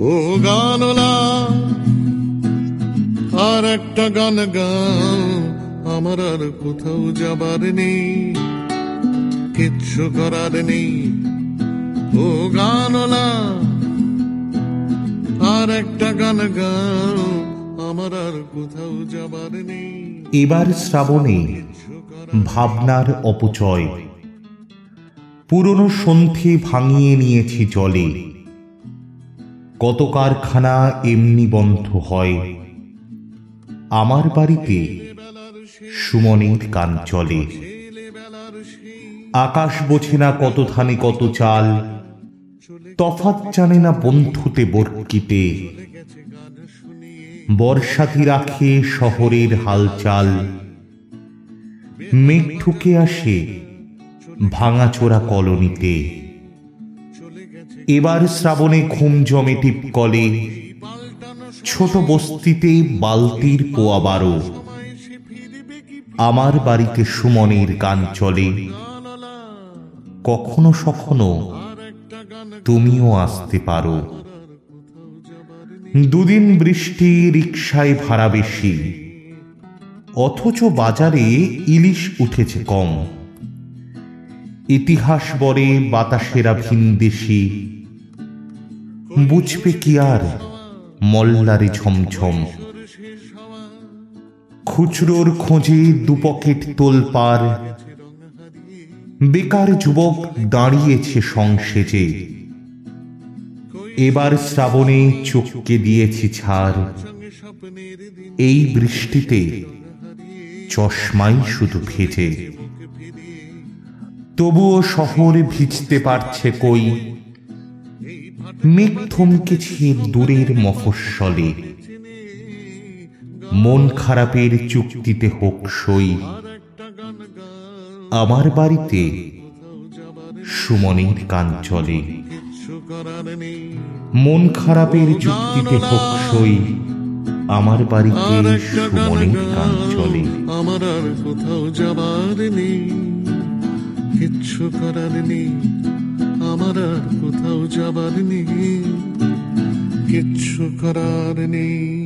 ও গানলা আর একটা গান গাও, আমার আর কোথাও যাবার নেই, কিচ্ছু করার নেই। ও গানলা আর একটা গান গাও, আমার আর কোথাও যাবার নেই। এবার শ্রাবণে ভাবনার অপচয়। পুরনো সন্ধে ভাঙিয়ে নিয়েছি জলে। কত কারখানা এমনি বন্ধ হয়। আমার বাড়িতে সুমনের গান চলে। আকাশ বোঝে না কত ধানে কত চাল। তফাৎ জানে না বন্ধুতে বর্কিতে। বর্ষাতি রাখে শহরের হালচাল। মেঘ ঠুকে আসে ভাঙাচোরা কলোনিতে। এবার শ্রাবণে ঘুম জমে টিপকলে, ছোট বস্তিতে বালতির পোয়া বারো। আমার বাড়িতে সুমনের গান চলে। কখনো সখনো তুমিও আসতে পারো। দুদিন বৃষ্টি রিক্সায় ভাড়া বেশি, অথচ বাজারে ইলিশ উঠেছে কম। ইতিহাস বরে বাতাসেরা ভিনদেশি বুঝবে কি আর মল্লারে ঝমঝম। খুচরোর খোঁজে দুপকেট তোলপার বেকার যুবক দাঁড়িয়েছে সংসেজে। এবার শ্রাবণে চোখকে দিয়েছি ছাড়। এই বৃষ্টিতে চশমাই শুধু ভেজে। তবুও শহর ভিজতে পারছে কই? মেঘ থমকেছে দূরের মফস্বলে। মন খারাপের চুক্তিতে হোক সই। আমার বাড়িতে সুমনের গান চলে। মন খারাপের চুক্তিতে হোক সই। আমার বাড়িতে সুমনের গাও চলে। আমার আর কোথাও যাবার নেই। কিচ্ছু করার নেই আমার আর কোথাও যাবার নেই কিচ্ছু করার নেই।